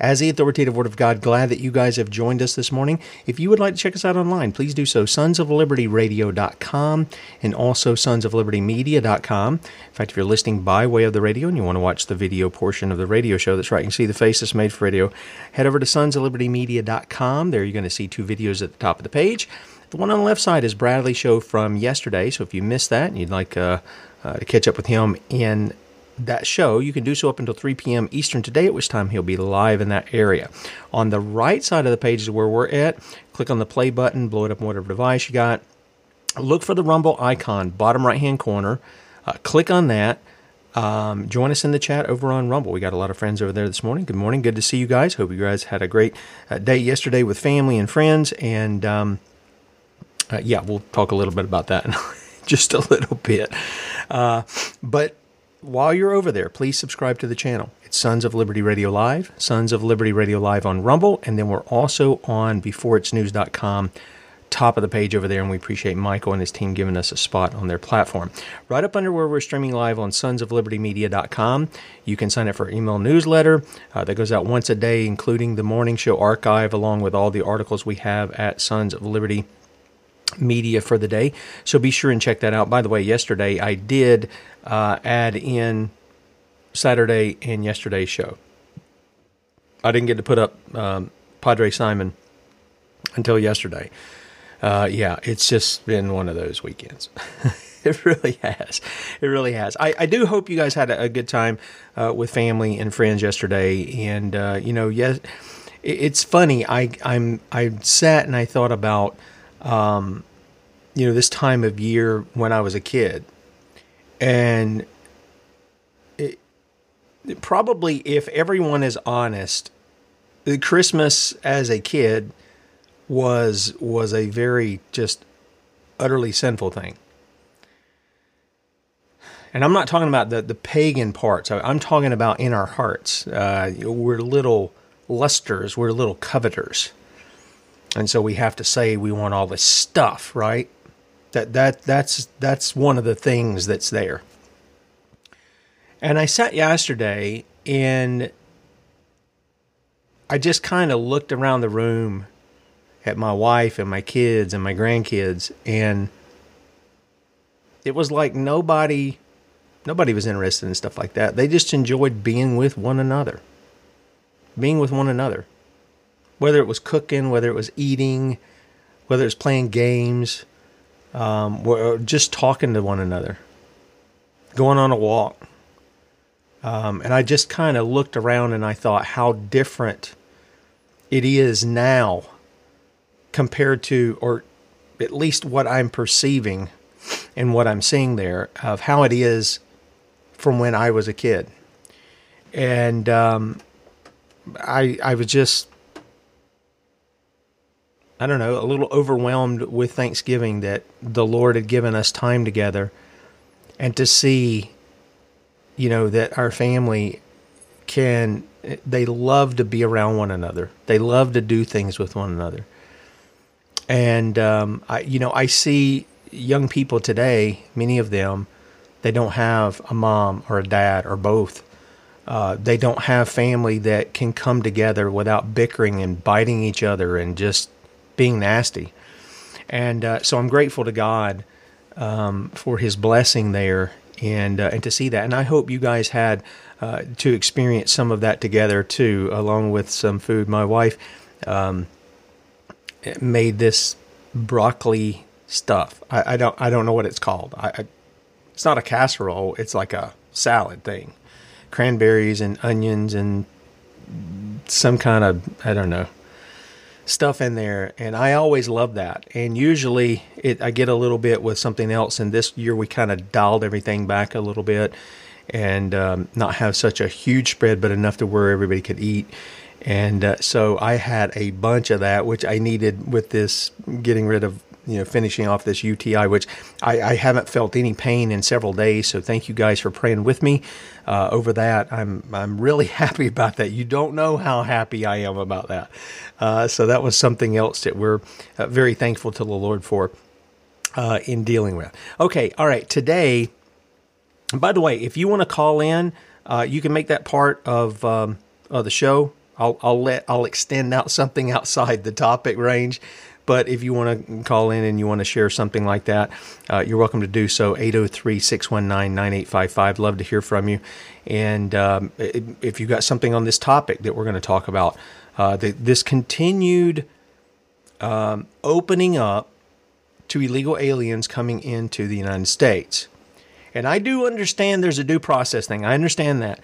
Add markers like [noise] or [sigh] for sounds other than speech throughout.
as the authoritative word of God. Glad that you guys have joined us this morning. If you would like to check us out online, please do so. Sons of Liberty Radio.com and also Sons of Liberty Media.com. In fact, if you're listening by way of the radio and you want to watch the video portion of the radio show, that's right, you can see the face that's made for radio. Head over to Sons of Liberty Media.com. There you're going to see two videos at the top of the page. The one on the left side is Bradley's show from yesterday. So if you missed that and you'd like uh, uh, to catch up with him in that show, you can do so up until 3 p.m. Eastern today, at which time he'll be live in that area. On the right side of the page is where we're at. Click on the play button, blow it up on whatever device you got. Look for the Rumble icon, bottom right hand corner. Uh, click on that. Um, join us in the chat over on Rumble. We got a lot of friends over there this morning. Good morning. Good to see you guys. Hope you guys had a great uh, day yesterday with family and friends. And um, uh, yeah, we'll talk a little bit about that [laughs] in just a little bit. Uh, but while you're over there, please subscribe to the channel. It's Sons of Liberty Radio Live, Sons of Liberty Radio Live on Rumble, and then we're also on beforeitsnews.com, top of the page over there, and we appreciate Michael and his team giving us a spot on their platform. Right up under where we're streaming live on sonsoflibertymedia.com, you can sign up for our email newsletter uh, that goes out once a day, including the morning show archive, along with all the articles we have at Sons of Liberty media for the day. So be sure and check that out. By the way, yesterday I did uh, add in Saturday and yesterday's show. I didn't get to put up um, Padre Simon until yesterday. Uh, yeah, it's just been one of those weekends. [laughs] it really has. It really has. I, I do hope you guys had a, a good time uh, with family and friends yesterday. And uh, you know, yes, it, it's funny. I I'm I sat and I thought about um, you know, this time of year when I was a kid. And it, it probably, if everyone is honest, Christmas as a kid was was a very just utterly sinful thing. And I'm not talking about the, the pagan parts. I'm talking about in our hearts. Uh, we're little lusters. We're little coveters. And so we have to say we want all this stuff, right? That that that's that's one of the things that's there. And I sat yesterday and I just kind of looked around the room at my wife and my kids and my grandkids and it was like nobody nobody was interested in stuff like that. They just enjoyed being with one another. Being with one another whether it was cooking, whether it was eating, whether it was playing games, um, or just talking to one another, going on a walk. Um, and I just kind of looked around and I thought how different it is now compared to, or at least what I'm perceiving and what I'm seeing there, of how it is from when I was a kid. And um, I, I was just I don't know, a little overwhelmed with Thanksgiving that the Lord had given us time together and to see, you know, that our family can, they love to be around one another. They love to do things with one another. And, um, I, you know, I see young people today, many of them, they don't have a mom or a dad or both. Uh, they don't have family that can come together without bickering and biting each other and just being nasty. And uh, so I'm grateful to God um, for His blessing there and uh, and to see that. And I hope you guys had uh, to experience some of that together too, along with some food. My wife um, made this broccoli stuff. I, I, don't I don't know what it's called. I, I, it's not a casserole. It's like a salad thing, cranberries and onions and some kind of I don't know stuff in there and i always love that. And usually it, i get a little bit with something else and this year we kind of dialed everything back a little bit and um, not have such a huge spread but enough to where everybody could eat. And uh, so i had a bunch of that which i needed with this getting rid of you know, finishing off this UTI, which I, I, haven't felt any pain in several days. So thank you guys for praying with me uh, over that. I'm I'm really [laughs] happy about that. You don't know how happy I am about that. Uh, so that was something else that we're uh, very thankful to the Lord for uh, in dealing with. Okay, all right. Today, by the way, if you want to call in, uh, you can make that part of um, of the show. I'll, I'll let I'll extend out something outside the topic range. But if you want to call in and you want to share something like that, uh, you're welcome to do so. 803 619 9855. Love to hear from you. And um, if you got something on this topic that we're going to talk about, uh, the, this continued um, opening up to illegal aliens coming into the United States. And I do understand there's a due process thing. I understand that.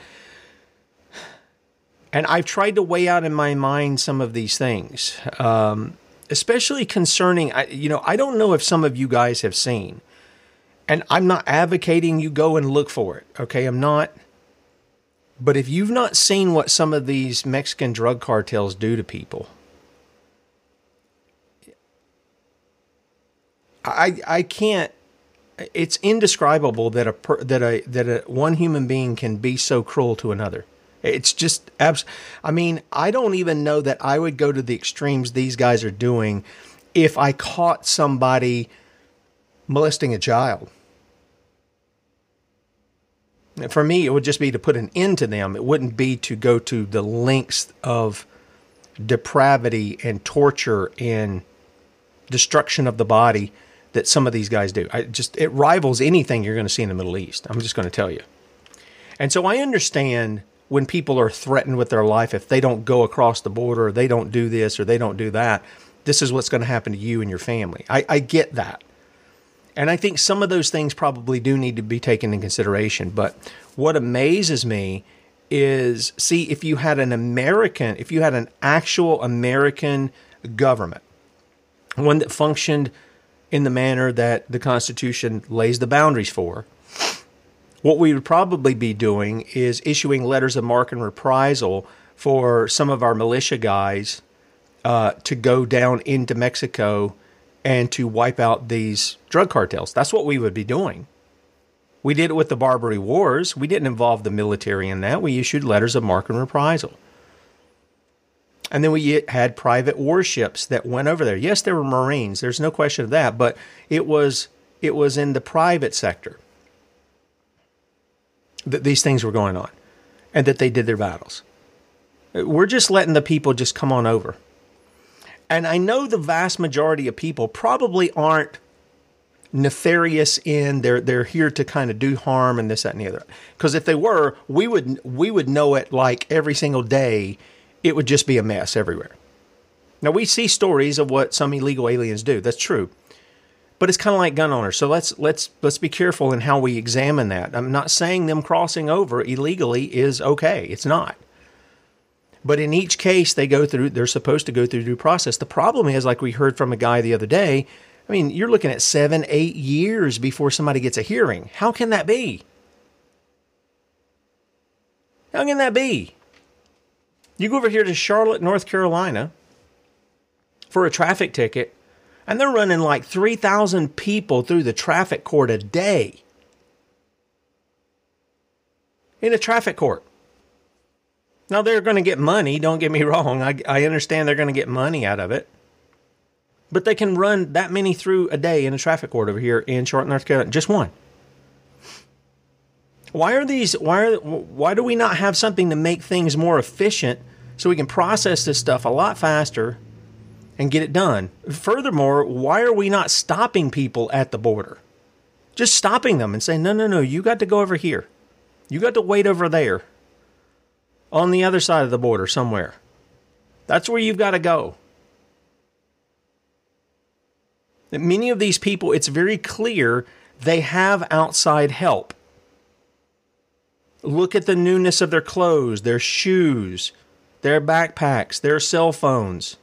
And I've tried to weigh out in my mind some of these things. Um, especially concerning, you know, I don't know if some of you guys have seen, and I'm not advocating you go and look for it, okay? I'm not. But if you've not seen what some of these Mexican drug cartels do to people, I I can't. It's indescribable that a that a that a one human being can be so cruel to another. It's just abs. I mean, I don't even know that I would go to the extremes these guys are doing if I caught somebody molesting a child. For me, it would just be to put an end to them. It wouldn't be to go to the lengths of depravity and torture and destruction of the body that some of these guys do. I just it rivals anything you're going to see in the Middle East. I'm just going to tell you. And so I understand when people are threatened with their life if they don't go across the border or they don't do this or they don't do that this is what's going to happen to you and your family. I, I get that. And i think some of those things probably do need to be taken in consideration but what amazes me is see if you had an american if you had an actual american government one that functioned in the manner that the constitution lays the boundaries for what we would probably be doing is issuing letters of marque and reprisal for some of our militia guys uh, to go down into Mexico and to wipe out these drug cartels. That's what we would be doing. We did it with the Barbary Wars. We didn't involve the military in that. We issued letters of marque and reprisal. And then we had private warships that went over there. Yes, there were Marines. There's no question of that, but it was it was in the private sector that these things were going on and that they did their battles. We're just letting the people just come on over. And I know the vast majority of people probably aren't nefarious in they're they're here to kind of do harm and this that and the other because if they were we would we would know it like every single day it would just be a mess everywhere now we see stories of what some illegal aliens do that's true but it's kind of like gun owners. So let's let's let's be careful in how we examine that. I'm not saying them crossing over illegally is okay. It's not. But in each case, they go through. They're supposed to go through due process. The problem is, like we heard from a guy the other day. I mean, you're looking at seven, eight years before somebody gets a hearing. How can that be? How can that be? You go over here to Charlotte, North Carolina, for a traffic ticket and they're running like 3,000 people through the traffic court a day. in a traffic court. Now they're going to get money, don't get me [laughs] wrong. I, I understand they're going to get money out of it. But they can run that many through a day in a traffic court over here in Charlotte, North Carolina. Just one. Why are these why are why do we not have something to make things more efficient so we can process this stuff a lot faster and get it done? Furthermore, why are we not stopping people at the border? Just stopping them and saying, "No, no, no, you got to go over here. You got to wait over there." On the other side of the border somewhere. That's where you've got to go. Many of these people, it's very clear they have outside help. Look at the newness of their clothes, their shoes, their backpacks, their cell phones,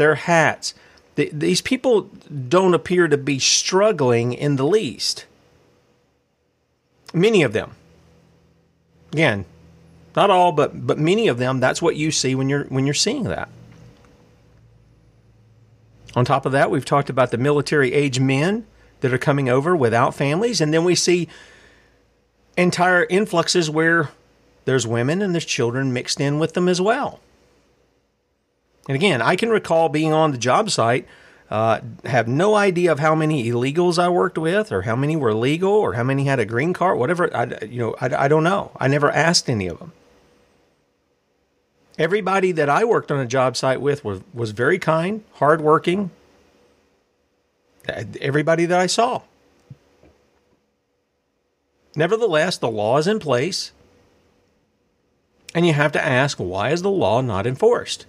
their hats. these people don't appear to be struggling in the least. Many of them. Again, not all, but but many of them. That's what you see when you're when you're seeing that. On top of that, we've talked about the military age men that are coming over without families, and then we see entire influxes where there's women and there's children mixed in with them as well. And again, I can recall being on the job site, uh, have no idea of how many illegals I worked with, or how many were legal, or how many had a green card, whatever. I, you know, I, I don't know. I never asked any of them. Everybody that I worked on a job site with was, was very kind, hardworking. Everybody that I saw. Nevertheless, the law is in place. And you have to ask why is the law not enforced?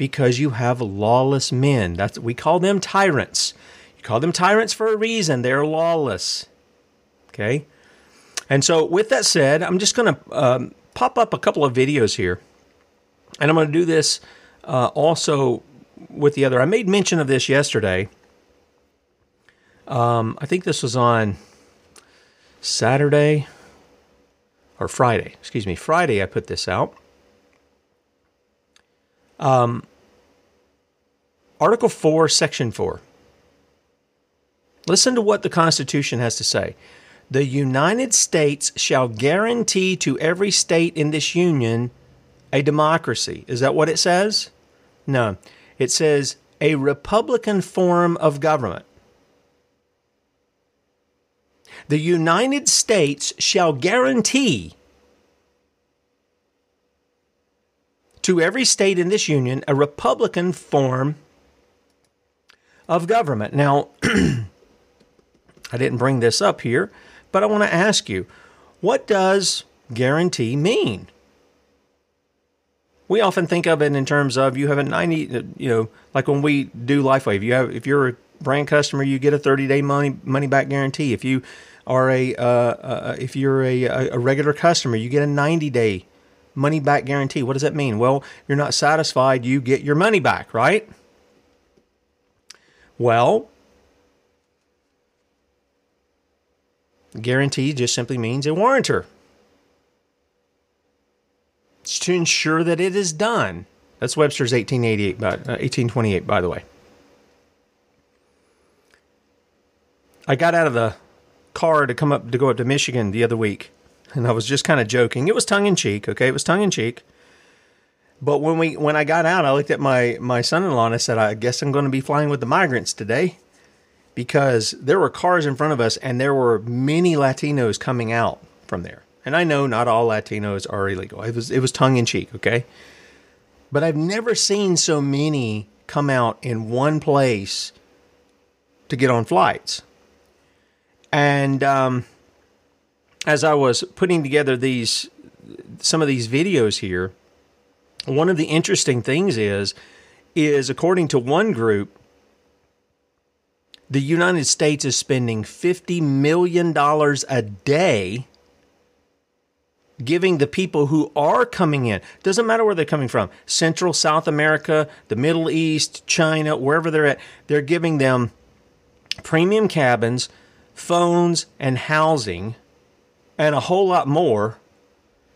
Because you have lawless men. That's we call them tyrants. You call them tyrants for a reason. They're lawless. Okay? And so with that said, I'm just going to um, pop up a couple of videos here and I'm going to do this uh, also with the other. I made mention of this yesterday. Um, I think this was on Saturday or Friday. Excuse me, Friday. I put this out. Um, Article 4, Section 4. Listen to what the Constitution has to say. The United States shall guarantee to every state in this union a democracy. Is that what it says? No. It says a republican form of government. The United States shall guarantee to every state in this union a republican form of government. Now, [clears throat] I didn't bring this up here, but I want to ask you what does guarantee mean? we often think of it in terms of you have a 90 you know like when we do LifeWave you have if you're a brand customer you get a 30 day money money back guarantee if you are a uh, uh, if you're a, a regular customer you get a 90 day money back guarantee what does that mean well you're not satisfied you get your money back right well guarantee just simply means a warrantor It's to ensure that it is done. That's Webster's 1888, by, uh, 1828, by the way. I got out of the car to come up to go up to Michigan the other week, and I was just kind of joking. It was tongue in cheek, okay? It was tongue in cheek. But when we when I got out, I looked at my my son-in-law and I said, "I guess I'm going to be flying with the migrants today." Because there were cars in front of us and there were many Latinos coming out from there. And I know not all Latinos are illegal. It was it was tongue in cheek, okay? But I've never seen so many come out in one place to get on flights. And um, as I was putting together these some of these videos here, one of the interesting things is is according to one group the United States is spending 50 million dollars a day giving the people who are coming in, doesn't matter where they're coming from, Central, South America, the Middle East, China, wherever they're at, they're giving them premium cabins, phones, and housing, and a whole lot more.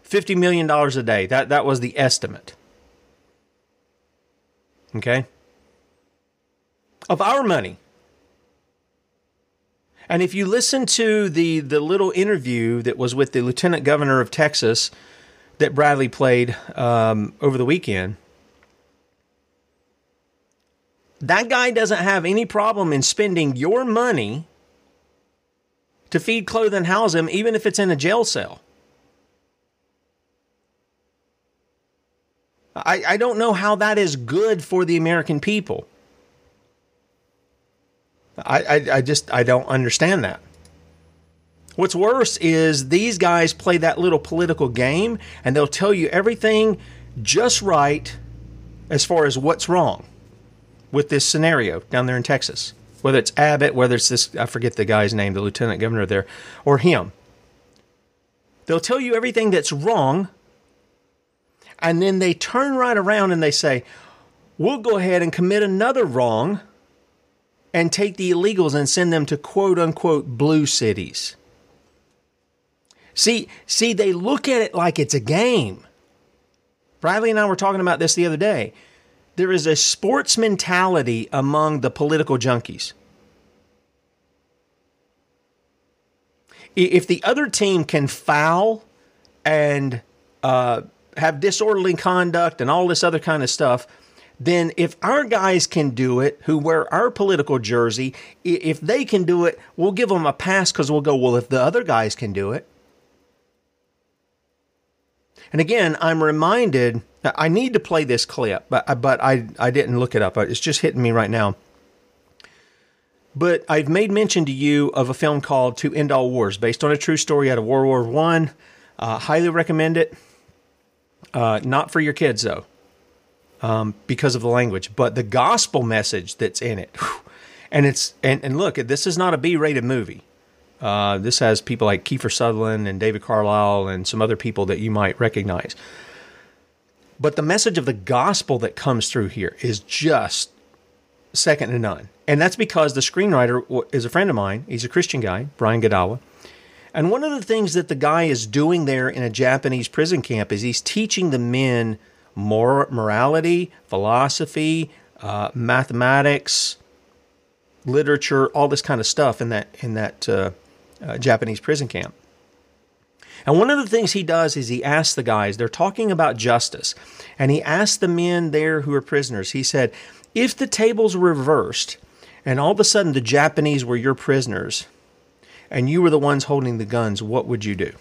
$50 million a day. That, that was the estimate. Okay? Of our money. And if you listen to the the little interview that was with the lieutenant governor of Texas that Bradley played um, over the weekend, that guy doesn't have any problem in spending your money to feed, clothe, and house him, even if it's in a jail cell. I, I don't know how that is good for the American people. I, I, I just I don't understand that. What's worse is these guys play that little political game and they'll tell you everything just right as far as what's wrong with this scenario down there in Texas. Whether it's Abbott, whether it's this, I forget the guy's name, the lieutenant governor there, or him. They'll tell you everything that's wrong and then they turn right around and they say, we'll go ahead and commit another wrong and take the illegals and send them to quote unquote blue cities. See, see, they look at it like it's a game. Bradley and I were talking about this the other day. There is a sports mentality among the political junkies. If the other team can foul and uh, have disorderly conduct and all this other kind of stuff, then if our guys can do it, who wear our political jersey, if they can do it, we'll give them a pass because we'll go, well, if the other guys can do it. And again, I'm reminded, I need to play this clip, but, but I, I didn't look it up. It's just hitting me right now. But I've made mention to you of a film called To End All Wars, based on a true story out of World War One. Uh, highly recommend it. Uh, not for your kids though, um, because of the language, but the gospel message that's in it. And it's and, and look, this is not a B-rated movie. Uh, this has people like Kiefer Sutherland and David Carlyle and some other people that you might recognize. But the message of the gospel that comes through here is just second to none. And that's because the screenwriter is a friend of mine. He's a Christian guy, Brian Godawa. And one of the things that the guy is doing there in a Japanese prison camp is he's teaching the men more morality, philosophy, uh, mathematics, literature, all this kind of stuff in that in that uh, uh, Japanese prison camp. And one of the things he does is he asks the guys, they're talking about justice, and he asked the men there who are prisoners, he said, if the tables were reversed and all of a sudden the Japanese were your prisoners, and you were the ones holding the guns, what would you do?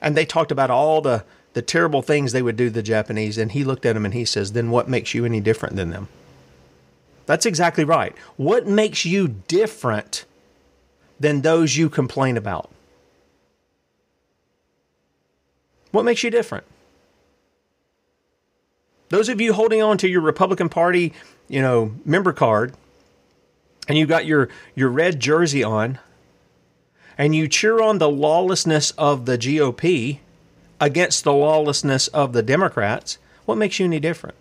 And they talked about all the, the terrible things they would do to the Japanese, and he looked at him and he says, Then what makes you any different than them? That's exactly right. What makes you different than those you complain about? What makes you different? Those of you holding on to your Republican Party, you know, member card, and you got your, your red jersey on, and you cheer on the lawlessness of the GOP against the lawlessness of the Democrats, what makes you any different?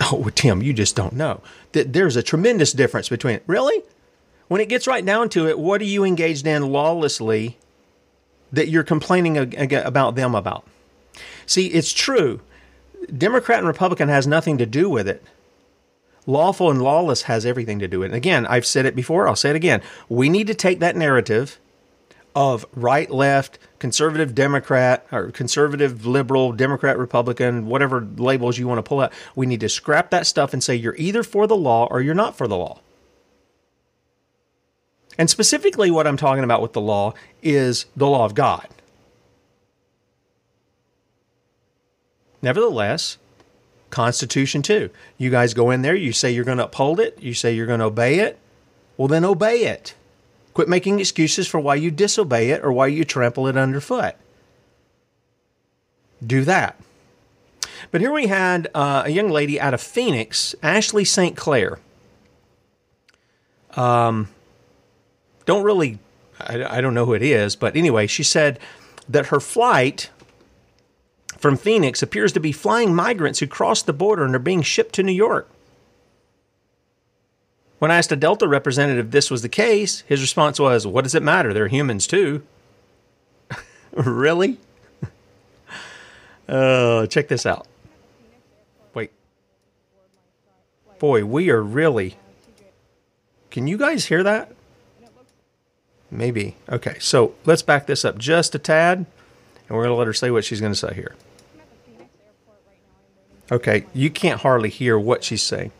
Oh, Tim, you just don't know. That there's a tremendous difference between really? When it gets right down to it, what are you engaged in lawlessly that you're complaining about them about? See, it's true. Democrat and Republican has nothing to do with it. Lawful and lawless has everything to do with it. Again, I've said it before, I'll say it again. We need to take that narrative of right, left, conservative, Democrat, or conservative, liberal, Democrat, Republican, whatever labels you want to pull out. We need to scrap that stuff and say you're either for the law or you're not for the law. And specifically, what I'm talking about with the law is the law of God. Nevertheless, Constitution too. You guys go in there, you say you're going to uphold it, you say you're going to obey it. Well, then obey it. Quit making excuses for why you disobey it or why you trample it underfoot. Do that. But here we had uh, a young lady out of Phoenix, Ashley St. Clair. Um, don't really, I, I don't know who it is, but anyway, she said that her flight from Phoenix appears to be flying migrants who crossed the border and are being shipped to New York. When I asked a Delta representative if this was the case, his response was, What does it matter? They're humans too. [laughs] really? Uh, [laughs] check this out. Wait. Boy, we are really Can you guys hear that? Maybe. Okay, so let's back this up just a tad, and we're going to let her say what she's going to say here. Okay, you can't hardly hear what she's saying.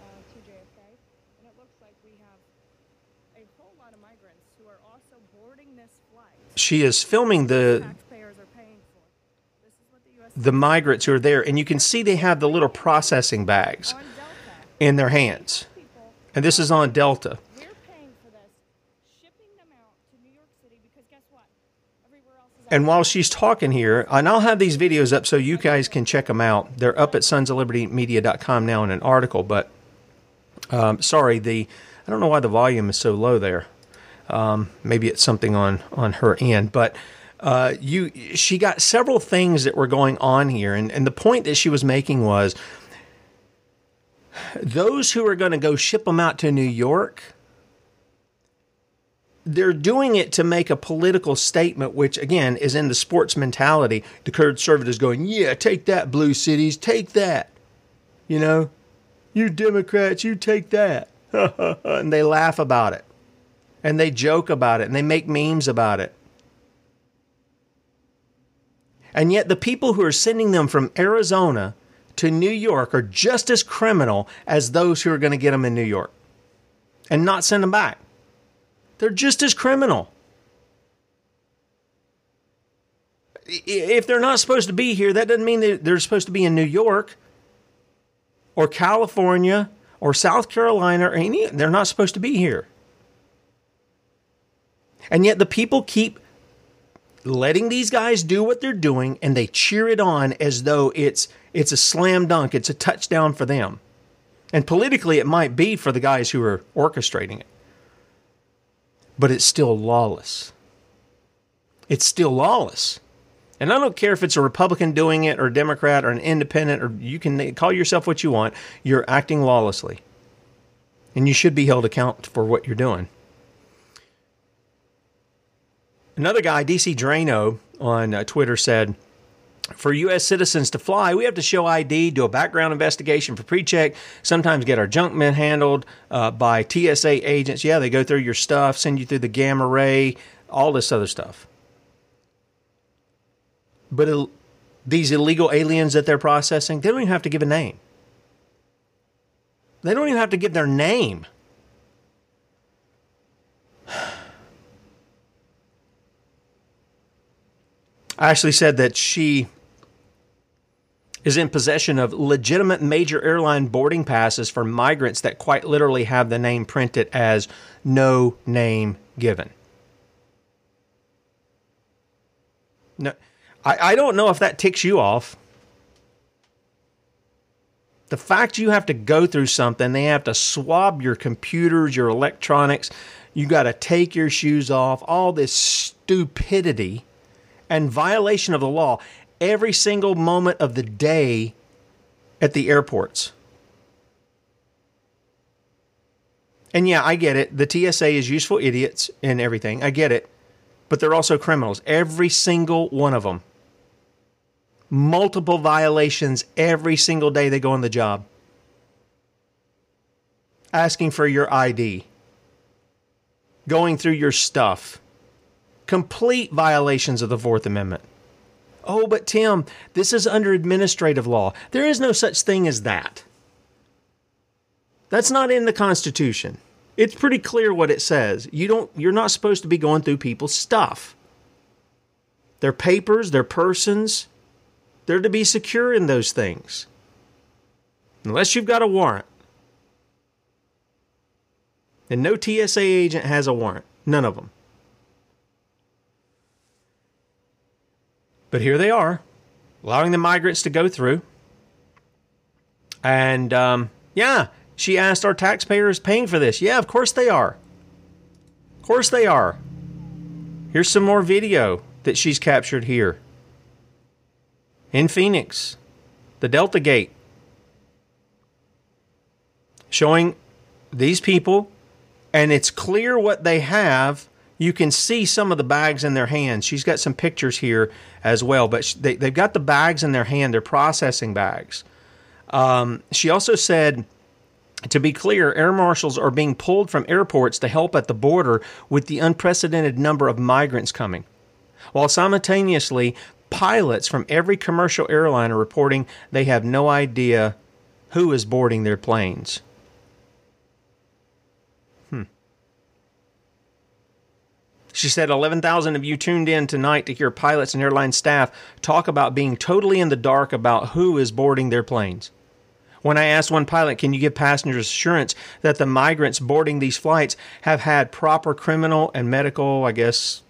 She is filming the the migrants who are there, and you can see they have the little processing bags in their hands. And this is on Delta. we're paying for this, shipping them out to New York City because guess what? Everywhere else is. And while she's talking here, and I'll have these videos up so you guys can check them out. They're up at sonsoflibertymedia.com now in an article, but um, sorry, the I don't know why the volume is so low there. Um, maybe it's something on on her end, but uh, you she got several things that were going on here, and, and the point that she was making was those who are going to go ship them out to New York they're doing it to make a political statement, which again is in the sports mentality. The conservatives going, yeah, take that, blue cities, take that. You know, you Democrats, you take that. [laughs] and they laugh about it. And they joke about it and they make memes about it. And yet, the people who are sending them from Arizona to New York are just as criminal as those who are going to get them in New York and not send them back. They're just as criminal. If they're not supposed to be here, that doesn't mean that they're supposed to be in New York or California or South Carolina or any. They're not supposed to be here. And yet the people keep letting these guys do what they're doing and they cheer it on as though it's it's a slam dunk, it's a touchdown for them. And politically it might be for the guys who are orchestrating it but it's still lawless. It's still lawless. And I don't care if it's a Republican doing it or a Democrat or an independent or you can call yourself what you want, you're acting lawlessly. And you should be held account for what you're doing. Another guy, DC Draino, on uh, Twitter said, for U.S. citizens to fly, we have to show ID, do a background investigation for pre-check, sometimes get our junk men handled uh, by TSA agents. Yeah, they go through your stuff, send you through the gamma ray, all this other stuff. But il- these illegal aliens that they're processing, they don't even have to give a name. They don't even have to give their name. [sighs] Ashley said that she is in possession of legitimate major airline boarding passes for migrants that quite literally have the name printed as no name given. No, I, I don't know if that ticks you off. The fact you have to go through something, they have to swab your computers, your electronics, you got to take your shoes off, all this stupidity and violation of the law every single moment of the day at the airports. And yeah, I get it. The TSA is useful idiots and everything. I get it. But they're also criminals. Every single one of them. Multiple violations every single day they go on the job. Asking for your ID. Going through your stuff. Complete violations of the Fourth Amendment. Oh, but Tim, this is under administrative law. There is no such thing as that. That's not in the Constitution. It's pretty clear what it says. You don't you're not supposed to be going through people's stuff. Their papers, their persons, they're to be secure in those things. Unless you've got a warrant. And no TSA agent has a warrant. None of them. But here they are, allowing the migrants to go through. And um, yeah, she asked, Are taxpayers paying for this? Yeah, of course they are. Of course they are. Here's some more video that she's captured here in Phoenix, the Delta Gate, showing these people, and it's clear what they have you can see some of the bags in their hands. She's got some pictures here as well, but they, they've got the bags in their hand. They're processing bags. Um, she also said To be clear, air marshals are being pulled from airports to help at the border with the unprecedented number of migrants coming. While simultaneously, pilots from every commercial airline are reporting they have no idea who is boarding their planes. She said 11,000 of you tuned in tonight to hear pilots and airline staff talk about being totally in the dark about who is boarding their planes. When I asked one pilot, can you give passengers assurance that the migrants boarding these flights have had proper criminal and medical, I guess,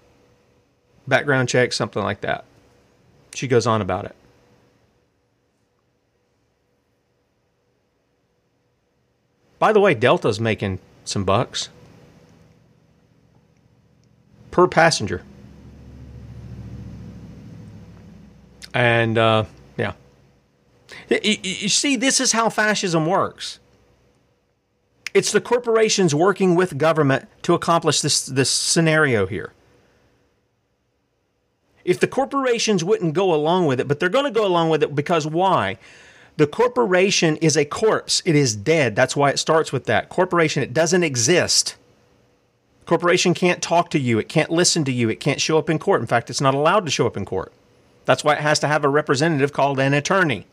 background checks, something like that? She goes on about it. By the way, Delta's making some bucks per passenger. And uh, yeah. You, you see, this is how fascism works. It's the corporations working with government to accomplish this, this scenario here. If the corporations wouldn't go along with it, but they're going to go along with it because why? The corporation is a corpse. It is dead. That's why it starts with that. Corporation, it doesn't exist. Corporation can't talk to you. It can't listen to you. It can't show up in court. In fact, it's not allowed to show up in court. That's why it has to have a representative called an attorney.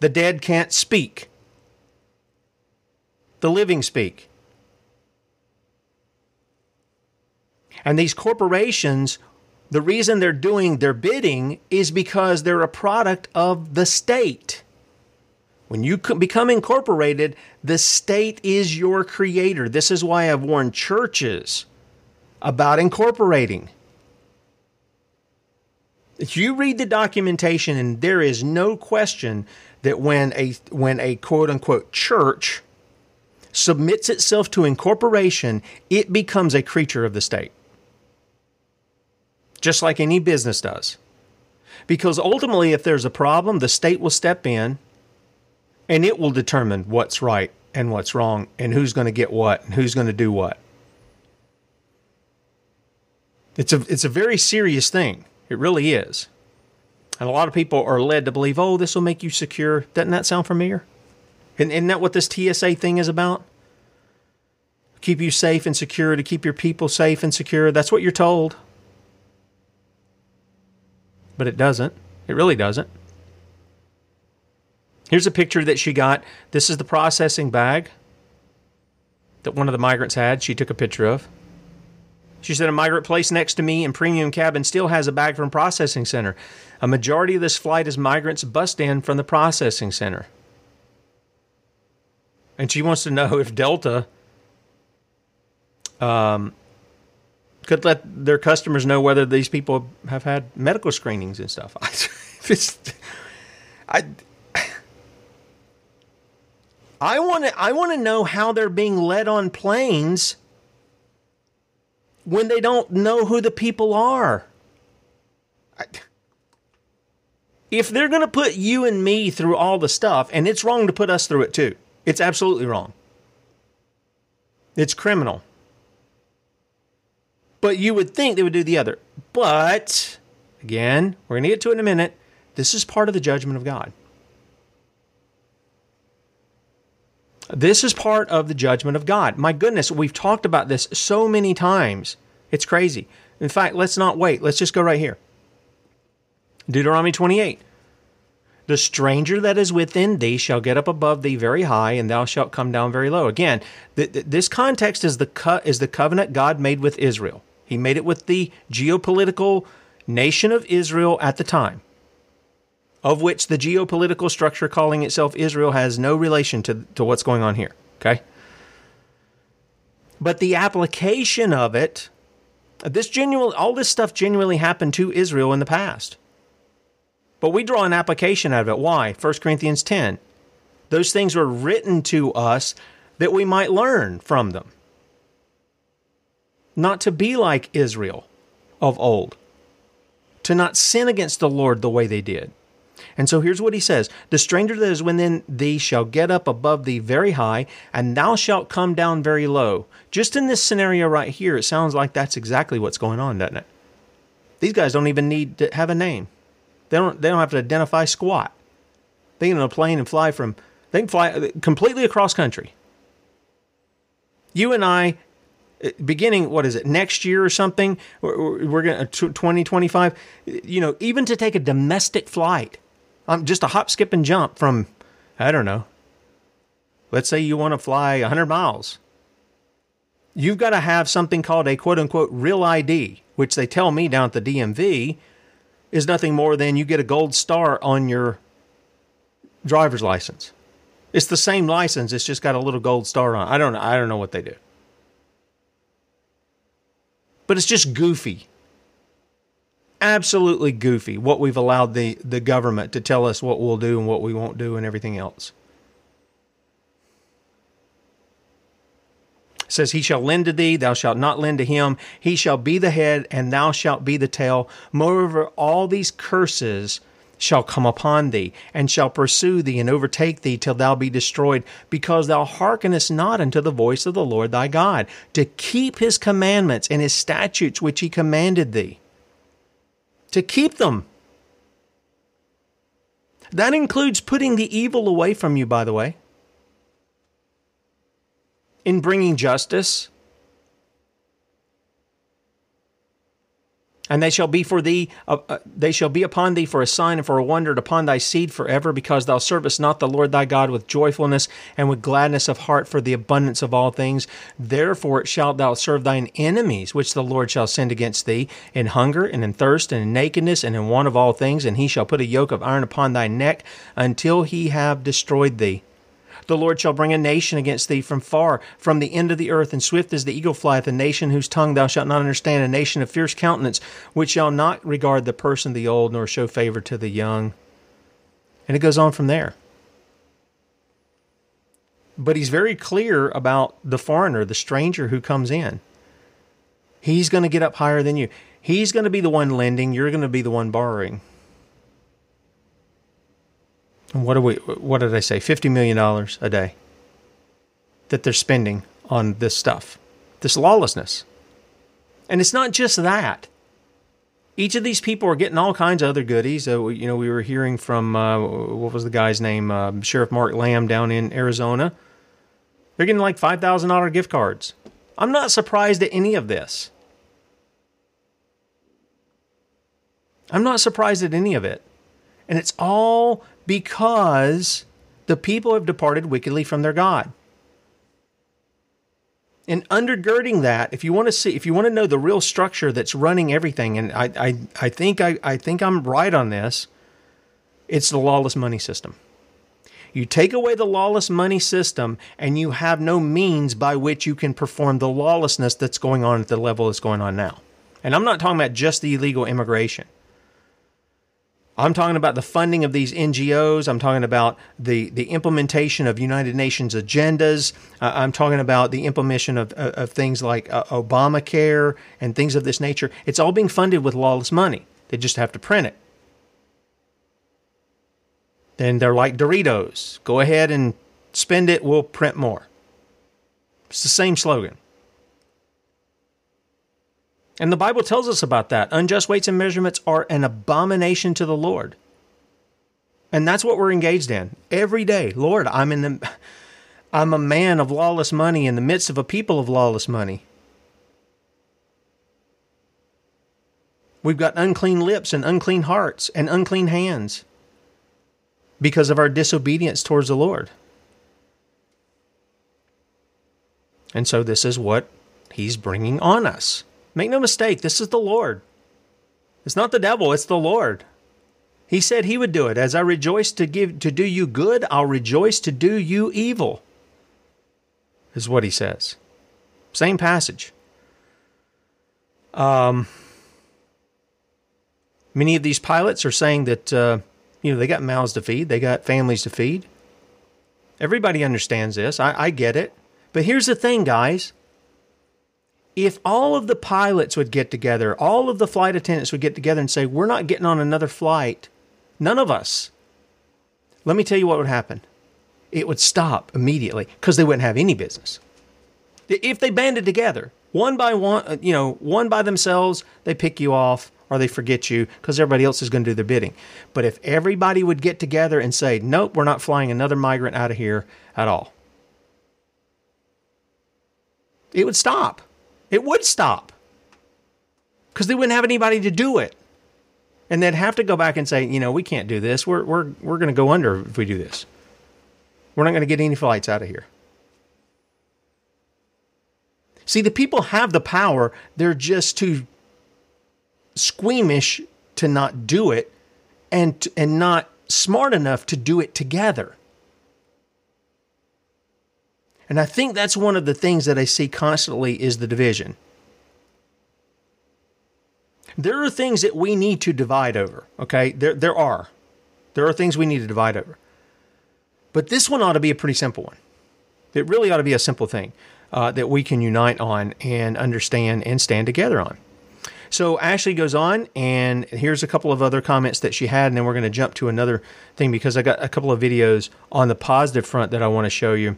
The dead can't speak. The living speak. And these corporations the reason they're doing their bidding is because they're a product of the state. When you become incorporated, the state is your creator. This is why I've warned churches about incorporating. If you read the documentation, and there is no question that when a when a quote unquote church submits itself to incorporation, it becomes a creature of the state just like any business does. Because ultimately, if there's a problem, the state will step in and it will determine what's right and what's wrong and who's going to get what and who's going to do what. It's a, it's a very serious thing. It really is. And a lot of people are led to believe, oh, this will make you secure. Doesn't that sound familiar? And isn't that what this TSA thing is about? Keep you safe and secure, to keep your people safe and secure. That's what you're told but it doesn't. It really doesn't. Here's a picture that she got. This is the processing bag that one of the migrants had. She took a picture of. She said a migrant placed next to me in premium cabin still has a bag from processing center. A majority of this flight is migrants bust in from the processing center. And she wants to know if Delta um, could let their customers know whether these people have had medical screenings and stuff. [laughs] I, I want to I want to know how they're being led on planes when they don't know who the people are. I, if they're going to put you and me through all the stuff, and it's wrong to put us through it too. It's absolutely wrong. It's criminal. But you would think they would do the other. But again, we're going to get to it in a minute. This is part of the judgment of God. This is part of the judgment of God. My goodness, we've talked about this so many times. It's crazy. In fact, let's not wait. Let's just go right here. Deuteronomy 28. The stranger that is within thee shall get up above thee very high, and thou shalt come down very low. Again, th- th- this context is the co- is the covenant God made with Israel. He made it with the geopolitical nation of Israel at the time, of which the geopolitical structure calling itself Israel has no relation to, to what's going on here. Okay? But the application of it, this genuine, all this stuff genuinely happened to Israel in the past. But we draw an application out of it. Why? 1 Corinthians 10. Those things were written to us that we might learn from them not to be like Israel of old, to not sin against the Lord the way they did. And so here's what he says The stranger that is within thee shall get up above thee very high, and thou shalt come down very low. Just in this scenario right here, it sounds like that's exactly what's going on, doesn't it? These guys don't even need to have a name. They don't they don't have to identify squat. They get on a plane and fly from, they can fly uh, completely across country. You and I, uh, beginning, what is it, next year or something, we're going to 2025, you know, even to take a domestic flight, um, just a hop, skip, and jump from, I don't know, let's say you want to fly 100 miles. You've got to have something called a quote unquote real ID, which they tell me down at the DMV is nothing more than you get a gold star on your driver's license. It's the same license, it's just got a little gold star on. I don't know, I don't know what they do. But it's just goofy. Absolutely goofy what we've allowed the, the government to tell us what we'll do and what we won't do and everything else. says, He shall lend to thee, thou shalt not lend to him. He shall be the head, and thou shalt be the tail. Moreover, all these curses shall come upon thee, and shall pursue thee, and overtake thee till thou be destroyed, because thou hearkenest not unto the voice of the Lord thy God, to keep his commandments and his statutes which he commanded thee. To keep them. That includes putting the evil away from you, by the way in bringing justice. And they shall be for thee, uh, uh, they shall be upon thee for a sign and for a wonder and upon thy seed forever, because thou servest not the Lord thy God with joyfulness and with gladness of heart for the abundance of all things. Therefore shalt thou serve thine enemies, which the Lord shall send against thee, in hunger and in thirst and in nakedness and in want of all things, and he shall put a yoke of iron upon thy neck until he have destroyed thee. The Lord shall bring a nation against thee from far, from the end of the earth, and swift as the eagle flieth, a nation whose tongue thou shalt not understand, a nation of fierce countenance, which shall not regard the person of the old, nor show favor to the young. And it goes on from there. But he's very clear about the foreigner, the stranger who comes in. He's going to get up higher than you. He's going to be the one lending, you're going to be the one borrowing what do we what did I say? Fifty million dollars a day that they're spending on this stuff, this lawlessness. And it's not just that. Each of these people are getting all kinds of other goodies. Uh, you know, we were hearing from uh, what was the guy's name, uh, Sheriff Mark Lamb down in Arizona. They're getting like five thousand dollar gift cards. I'm not surprised at any of this. I'm not surprised at any of it. And it's all because the people have departed wickedly from their God. And undergirding that, if you want to see, if you want to know the real structure that's running everything, and I, I, I think I, I think I'm right on this, it's the lawless money system. You take away the lawless money system, and you have no means by which you can perform the lawlessness that's going on at the level that's going on now. And I'm not talking about just the illegal immigration. I'm talking about the funding of these NGOs. I'm talking about the, the implementation of United Nations agendas. Uh, I'm talking about the implementation of, of, of things like uh, Obamacare and things of this nature. It's all being funded with lawless money. They just have to print it. Then they're like Doritos go ahead and spend it, we'll print more. It's the same slogan. And the Bible tells us about that. Unjust weights and measurements are an abomination to the Lord. And that's what we're engaged in every day. Lord, I'm in the [laughs] I'm a man of lawless money in the midst of a people of lawless money. We've got unclean lips and unclean hearts and unclean hands because of our disobedience towards the Lord. And so this is what he's bringing on us. Make no mistake, this is the Lord. It's not the devil, it's the Lord. He said he would do it. As I rejoice to give to do you good, I'll rejoice to do you evil. Is what he says. Same passage. Um, many of these pilots are saying that uh, you know they got mouths to feed, they got families to feed. Everybody understands this. I, I get it. But here's the thing, guys if all of the pilots would get together, all of the flight attendants would get together and say, We're not getting on another flight, none of us, let me tell you what would happen. It would stop immediately because they wouldn't have any business. If they banded together, one by one, uh, you know, one by themselves, they pick you off, or they forget you because everybody else is going to do their bidding. But if everybody would get together and say, nope, we're not flying another migrant out of here at all, it would stop. It would stop because they wouldn't have anybody to do it. And they'd have to go back and say, you know, we can't do this. We're, we're, we're going to go under if we do this. We're not going to get any flights out of here. See, the people have the power. They're just too squeamish to not do it and, and not smart enough to do it together. And I think that's one of the things that I see constantly is the division. There are things that we need to divide over, okay? There, there are. There are things we need to divide over. But this one ought to be a pretty simple one. It really ought to be a simple thing uh, that we can unite on and understand and stand together on. So Ashley goes on, and here's a couple of other comments that she had, and then we're going to jump to another thing because I got a couple of videos on the positive front that I want to show you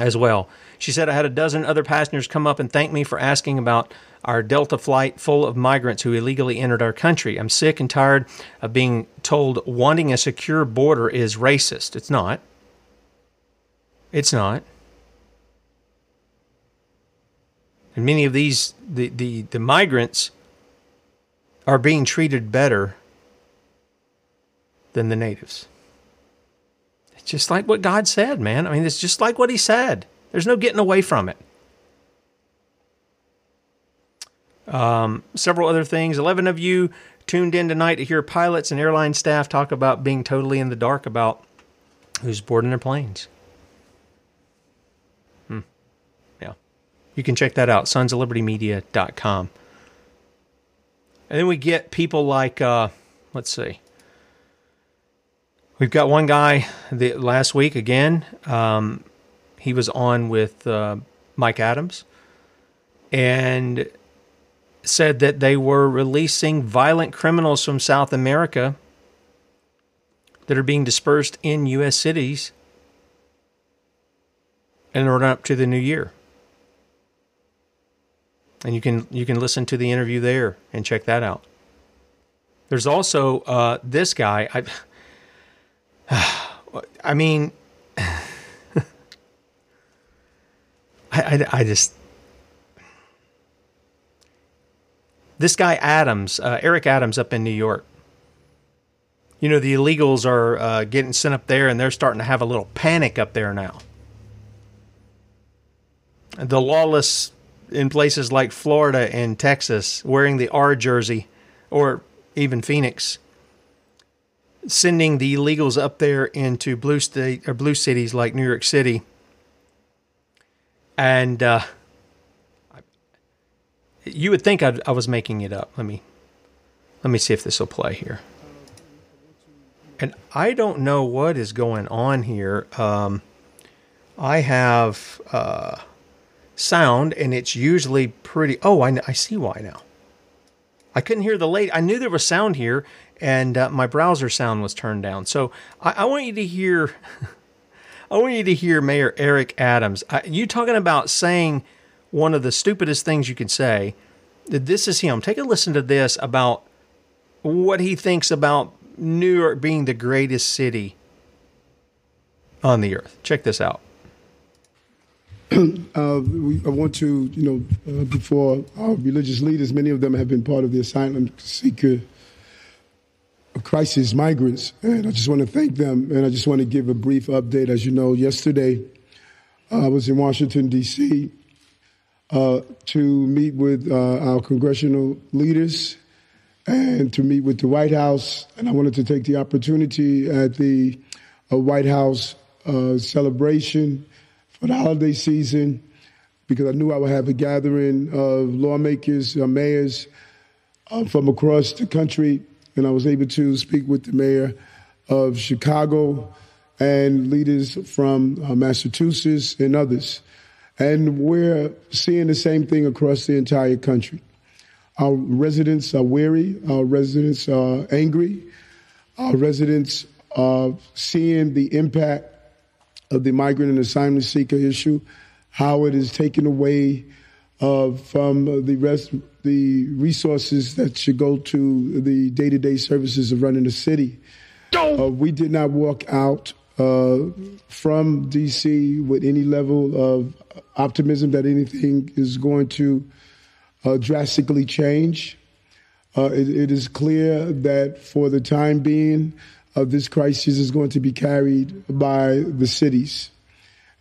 as well. She said, I had a dozen other passengers come up and thank me for asking about our Delta flight full of migrants who illegally entered our country. I'm sick and tired of being told wanting a secure border is racist. It's not. It's not. And many of these, the, the, the migrants are being treated better than the natives. Just like what God said, man. I mean, it's just like what He said. There's no getting away from it. Um, several other things. 11 of you tuned in tonight to hear pilots and airline staff talk about being totally in the dark about who's boarding their planes. Hmm. Yeah. You can check that out, sonsoflibertymedia.com. And then we get people like, uh, let's see. We've got one guy the last week again. Um, he was on with uh, Mike Adams and said that they were releasing violent criminals from South America that are being dispersed in U.S. cities and run up to the new year. And you can you can listen to the interview there and check that out. There's also uh, this guy. I, [sighs] I mean, [sighs] I, I, I just this guy Adams, uh, Eric Adams, up in New York. You know the illegals are uh, getting sent up there, and they're starting to have a little panic up there now. The lawless in places like Florida and Texas, wearing the R jersey, or even Phoenix, sending the illegals up there into blue state or blue cities like New York City and uh, you would think I'd, i was making it up. Let me let me see if this will play here. And I don't know what is going on here. Um, I have uh, sound, and it's usually pretty. Oh, I, I see why now. I couldn't hear the late. I knew there was sound here, and uh, my browser sound was turned down. So I, I want you to hear. [laughs] I want you to hear Mayor Eric Adams. I, you talking about saying one of the stupidest things you could say. That this is him. Take a listen to this about what he thinks about New York being the greatest city on the earth. Check this out. [clears throat] Uh, we, I want to, you know, uh, before our religious leaders, many of them have been part of the asylum seeker crisis migrants, and I just want to thank them. And I just want to give a brief update. As you know, yesterday uh, I was in Washington D.C. Uh, to meet with uh, our congressional leaders and to meet with the White House. And I wanted to take the opportunity at the uh, White House uh, celebration for the holiday season because I knew I would have a gathering of lawmakers, uh, mayors from across the country and I was able to speak with the mayor of Chicago and leaders from uh, Massachusetts and others. And we're seeing the same thing across the entire country. Our residents are weary, our residents are angry, our residents are seeing the impact of the migrant and asylum seeker issue, how it is taken away uh, from the rest the resources that should go to the day to day services of running the city. Uh, we did not walk out uh, from DC with any level of optimism that anything is going to uh, drastically change. Uh, it, it is clear that for the time being, uh, this crisis is going to be carried by the cities.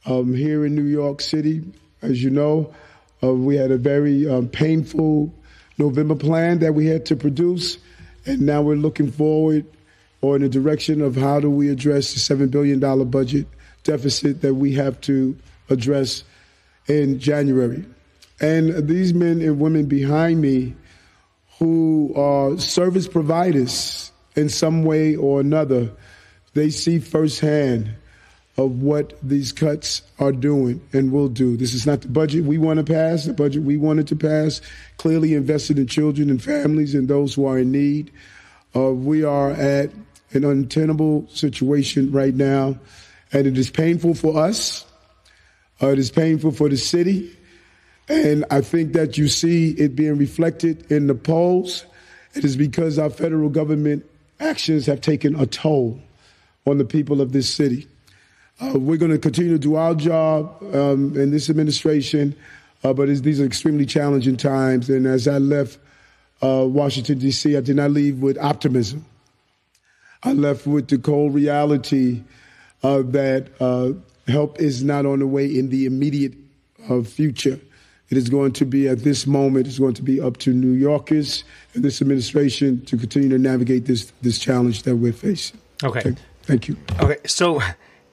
Um, here in New York City, as you know, uh, we had a very um, painful November plan that we had to produce, and now we're looking forward or in the direction of how do we address the $7 billion budget deficit that we have to address in January. And these men and women behind me who are service providers in some way or another, they see firsthand of what these cuts are doing and will do. This is not the budget we want to pass. The budget we wanted to pass clearly invested in children and families and those who are in need. Uh, we are at an untenable situation right now, and it is painful for us. Uh, it is painful for the city. And I think that you see it being reflected in the polls. It is because our federal government actions have taken a toll on the people of this city. Uh, we're going to continue to do our job um, in this administration, uh, but these are extremely challenging times. And as I left uh, Washington, D.C., I did not leave with optimism. I left with the cold reality uh, that uh, help is not on the way in the immediate uh, future. It is going to be at this moment, it's going to be up to New Yorkers and this administration to continue to navigate this, this challenge that we're facing. Okay. Thank, thank you. Okay, so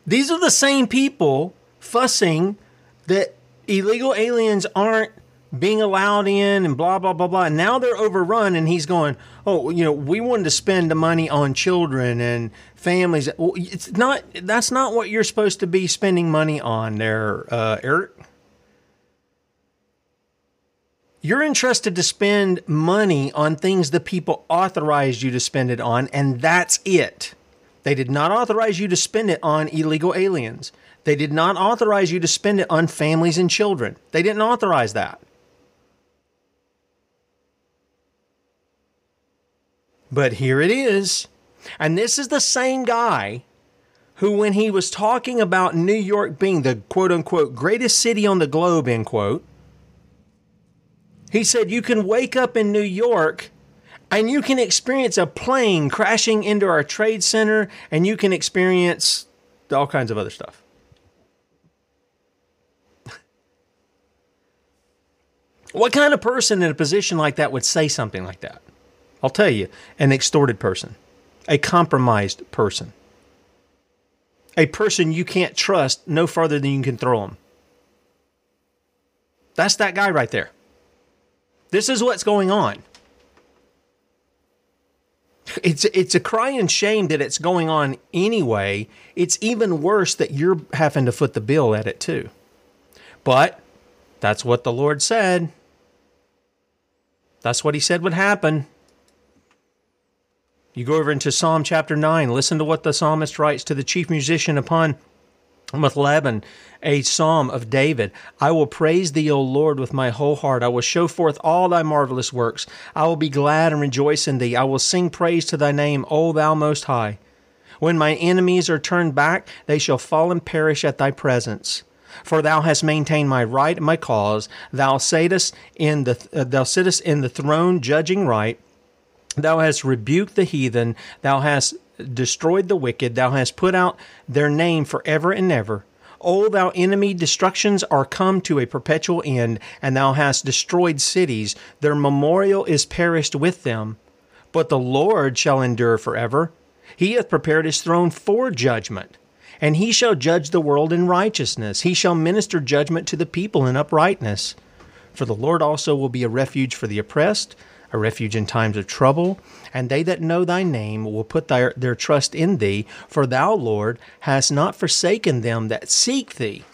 these are the same people fussing that illegal aliens aren't being allowed in and blah blah blah blah. And now they're overrun, and he's going, "Oh, you know, we wanted to spend the money on children and families." It's not. That's not what you're supposed to be spending money on, there, uh, Eric. You're entrusted to spend money on things the people authorized you to spend it on, and that's it. They did not authorize you to spend it on illegal aliens. They did not authorize you to spend it on families and children. They didn't authorize that. But here it is. And this is the same guy who, when he was talking about New York being the quote unquote greatest city on the globe, end quote, he said, You can wake up in New York and you can experience a plane crashing into our trade center and you can experience all kinds of other stuff. [laughs] what kind of person in a position like that would say something like that? I'll tell you an extorted person, a compromised person, a person you can't trust no farther than you can throw them. That's that guy right there. This is what's going on. It's it's a crying shame that it's going on anyway. It's even worse that you're having to foot the bill at it too. But that's what the Lord said. That's what he said would happen. You go over into Psalm chapter 9, listen to what the psalmist writes to the chief musician upon Laban, a psalm of David. I will praise thee, O Lord, with my whole heart. I will show forth all thy marvelous works. I will be glad and rejoice in thee. I will sing praise to thy name, O thou most high. When my enemies are turned back, they shall fall and perish at thy presence. For thou hast maintained my right and my cause. Thou sittest in the uh, thou sittest in the throne, judging right. Thou hast rebuked the heathen. Thou hast destroyed the wicked. Thou hast put out their name for ever and ever. O thou enemy, destructions are come to a perpetual end, and thou hast destroyed cities. Their memorial is perished with them. But the Lord shall endure forever. He hath prepared his throne for judgment, and he shall judge the world in righteousness. He shall minister judgment to the people in uprightness. For the Lord also will be a refuge for the oppressed, a refuge in times of trouble. And they that know thy name will put their, their trust in thee, for thou, Lord, hast not forsaken them that seek thee.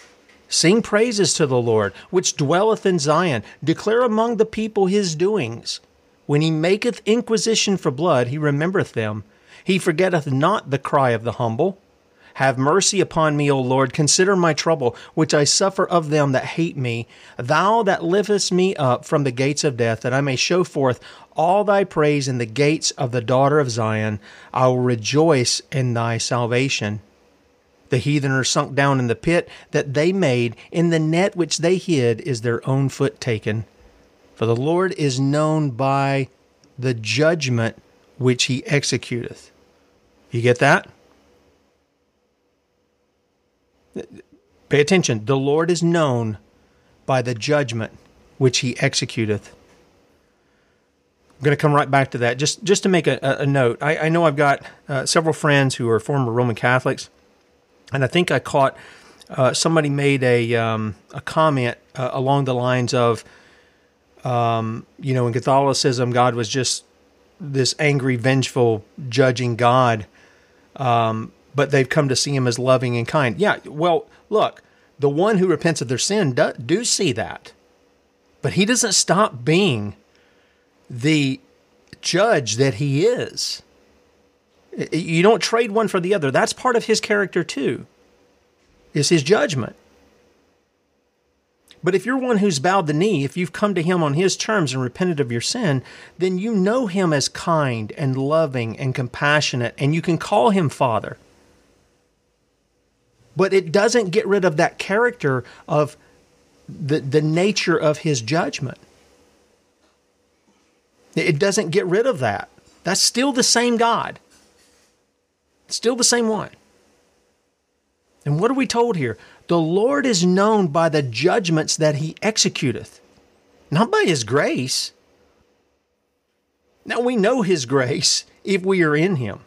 Sing praises to the Lord, which dwelleth in Zion. Declare among the people his doings. When he maketh inquisition for blood, he remembereth them. He forgetteth not the cry of the humble. Have mercy upon me, O Lord. Consider my trouble, which I suffer of them that hate me. Thou that liftest me up from the gates of death, that I may show forth all thy praise in the gates of the daughter of Zion. I will rejoice in thy salvation. The heathen are sunk down in the pit that they made, in the net which they hid is their own foot taken. For the Lord is known by the judgment which he executeth. You get that? Pay attention. The Lord is known by the judgment which he executeth. I'm going to come right back to that. Just just to make a, a note, I, I, know I've got uh, several friends who are former Roman Catholics, and I think I caught uh, somebody made a um, a comment uh, along the lines of, um, you know, in Catholicism, God was just this angry, vengeful, judging God. Um, but they've come to see him as loving and kind. Yeah, well, look, the one who repents of their sin do, do see that. But he doesn't stop being the judge that he is. You don't trade one for the other. That's part of his character too. Is his judgment. But if you're one who's bowed the knee, if you've come to him on his terms and repented of your sin, then you know him as kind and loving and compassionate, and you can call him Father but it doesn't get rid of that character of the, the nature of his judgment. It doesn't get rid of that. That's still the same God. Still the same one. And what are we told here? The Lord is known by the judgments that he executeth, not by his grace. Now we know his grace if we are in him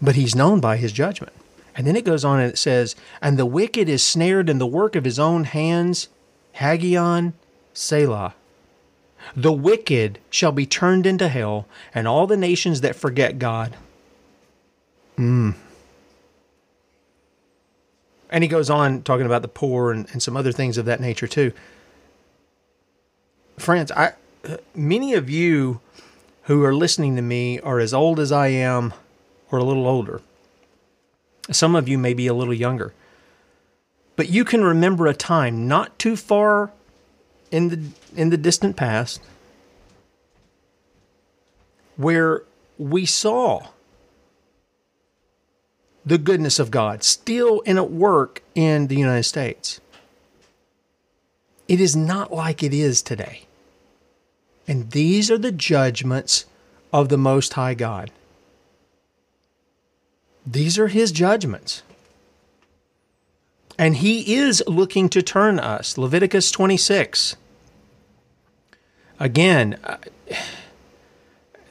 but he's known by his judgment. And then it goes on and it says, And the wicked is snared in the work of his own hands, Higgaion, Selah. The wicked shall be turned into hell, and all the nations that forget God. Hmm. And he goes on talking about the poor and, and some other things of that nature too. Friends, I many of you who are listening to me are as old as I am or a little older. Some of you may be a little younger. But you can remember a time not too far in the in the distant past where we saw the goodness of God still in at work in the United States. It is not like it is today. And these are the judgments of the Most High God. These are his judgments. And he is looking to turn us. Leviticus 26. Again, uh,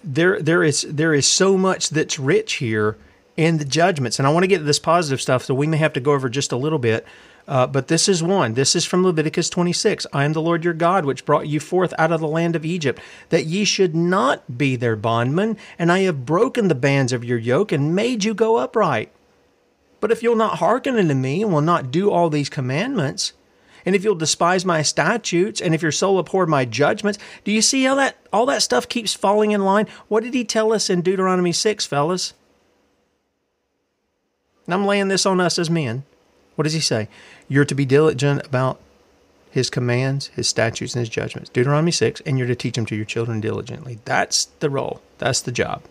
there there is there is so much that's rich here in the judgments. And I want to get to this positive stuff, so we may have to go over just a little bit. Uh, but this is one. This is from Leviticus 26. I am the Lord your God, which brought you forth out of the land of Egypt, that ye should not be their bondmen, and I have broken the bands of your yoke and made you go upright. But if you'll not hearken unto me and will not do all these commandments, and if you'll despise my statutes, and if your soul abhor my judgments, do you see how that all that stuff keeps falling in line? What did he tell us in Deuteronomy 6, fellas? And I'm laying this on us as men. What does he say? You're to be diligent about his commands, his statutes, and his judgments. Deuteronomy 6, and you're to teach them to your children diligently. That's the role. That's the job.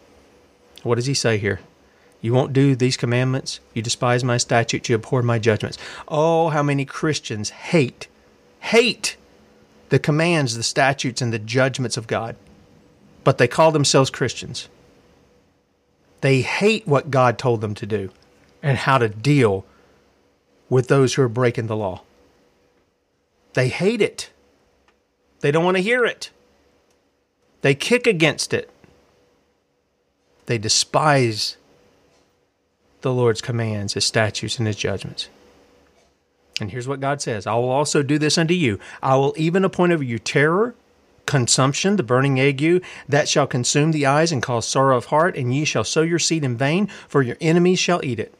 What does he say here? You won't do these commandments. You despise my statutes. You abhor my judgments. Oh, how many Christians hate, hate the commands, the statutes, and the judgments of God. But they call themselves Christians. They hate what God told them to do and how to deal with those who are breaking the law. They hate it. They don't want to hear it. They kick against it. They despise the Lord's commands, His statutes, and His judgments. And here's what God says I will also do this unto you. I will even appoint over you terror, consumption, the burning ague, that shall consume the eyes and cause sorrow of heart, and ye shall sow your seed in vain, for your enemies shall eat it.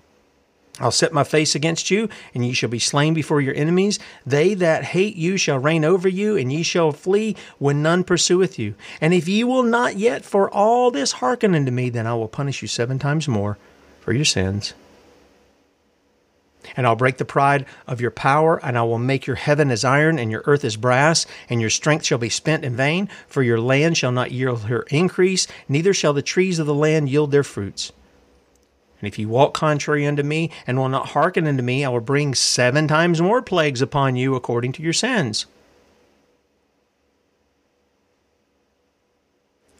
I'll set my face against you, and ye shall be slain before your enemies. They that hate you shall reign over you, and ye shall flee when none pursueth you. And if ye will not yet for all this hearken unto me, then I will punish you seven times more for your sins. And I'll break the pride of your power, and I will make your heaven as iron, and your earth as brass, and your strength shall be spent in vain. For your land shall not yield her increase, neither shall the trees of the land yield their fruits. And if you walk contrary unto me, and will not hearken unto me, I will bring seven times more plagues upon you according to your sins.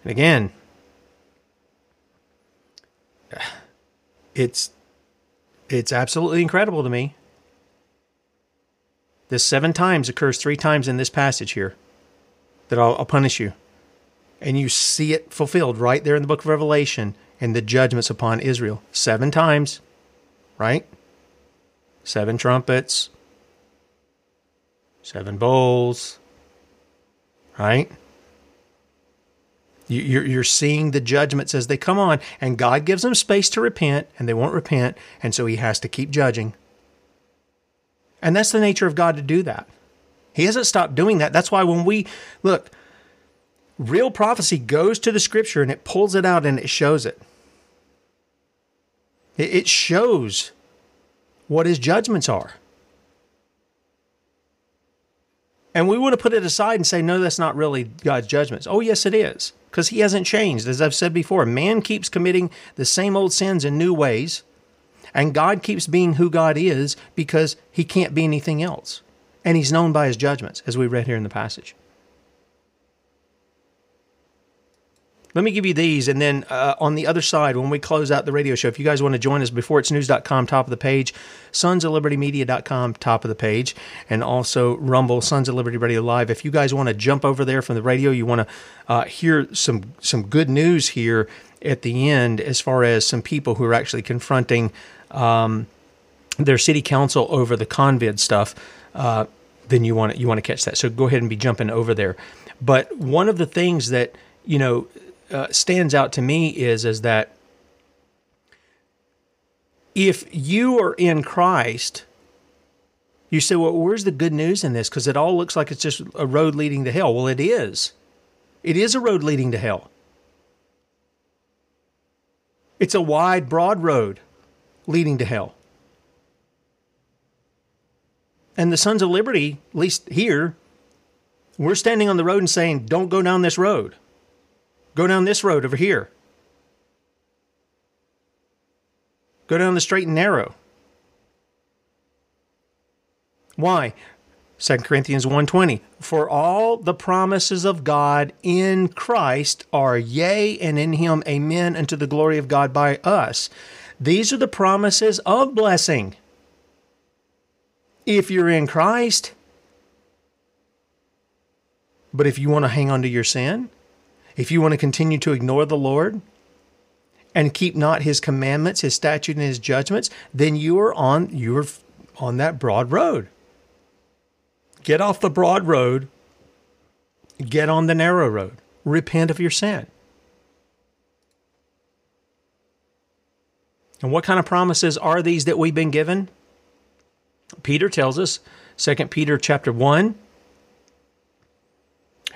And again, it's it's absolutely incredible to me. This seven times occurs three times in this passage here that I'll, I'll punish you. And you see it fulfilled right there in the book of Revelation and the judgments upon Israel. Seven times, right? Seven trumpets, seven bowls, right? You're seeing the judgments as they come on, and God gives them space to repent, and they won't repent, and so He has to keep judging. And that's the nature of God to do that. He hasn't stopped doing that. That's why when we look, real prophecy goes to the scripture and it pulls it out and it shows it. It shows what His judgments are. And we want to put it aside and say, no, that's not really God's judgments. Oh, yes, it is because he hasn't changed. As I've said before, man keeps committing the same old sins in new ways, and God keeps being who God is because he can't be anything else. And he's known by his judgments, as we read here in the passage. Let me give you these, and then uh, on the other side, when we close out the radio show, if you guys want to join us, before it's news.com, top of the page, sons of liberty media.com, top of the page, and also Rumble, Sons of Liberty Radio Live. If you guys want to jump over there from the radio, you want to uh, hear some some good news here at the end, as far as some people who are actually confronting um, their city council over the convid stuff. Uh, then you want to, you want to catch that. So go ahead and be jumping over there. But one of the things that you know uh, stands out to me is is that if you are in Christ, you say, well, where's the good news in this? Because it all looks like it's just a road leading to hell. Well, it is. It is a road leading to hell. It's a wide, broad road leading to hell. And the Sons of Liberty, at least here, we're standing on the road and saying, don't go down this road. Go down this road over here. Go down the straight and narrow. Why? 2 Corinthians 1:20 For all the promises of God in Christ are yea and in him amen unto the glory of God by us. These are the promises of blessing. If you're in Christ. But if you want to hang on to your sin, if you want to continue to ignore the Lord and keep not his commandments, his statute, and his judgments, then you are on you are on that broad road. Get off the broad road, get on the narrow road. Repent of your sin. And what kind of promises are these that we've been given? Peter tells us, 2 Peter chapter 1,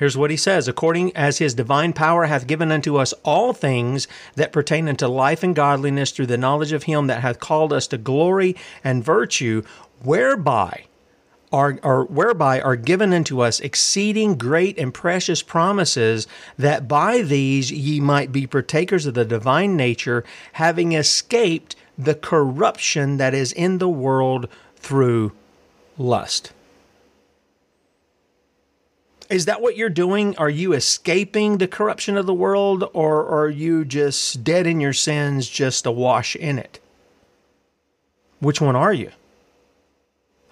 Here's what he says According as his divine power hath given unto us all things that pertain unto life and godliness through the knowledge of him that hath called us to glory and virtue, whereby are, are whereby are given unto us exceeding great and precious promises, that by these ye might be partakers of the divine nature, having escaped the corruption that is in the world through lust. Is that what you're doing? Are you escaping the corruption of the world, or are you just dead in your sins, just awash in it? Which one are you?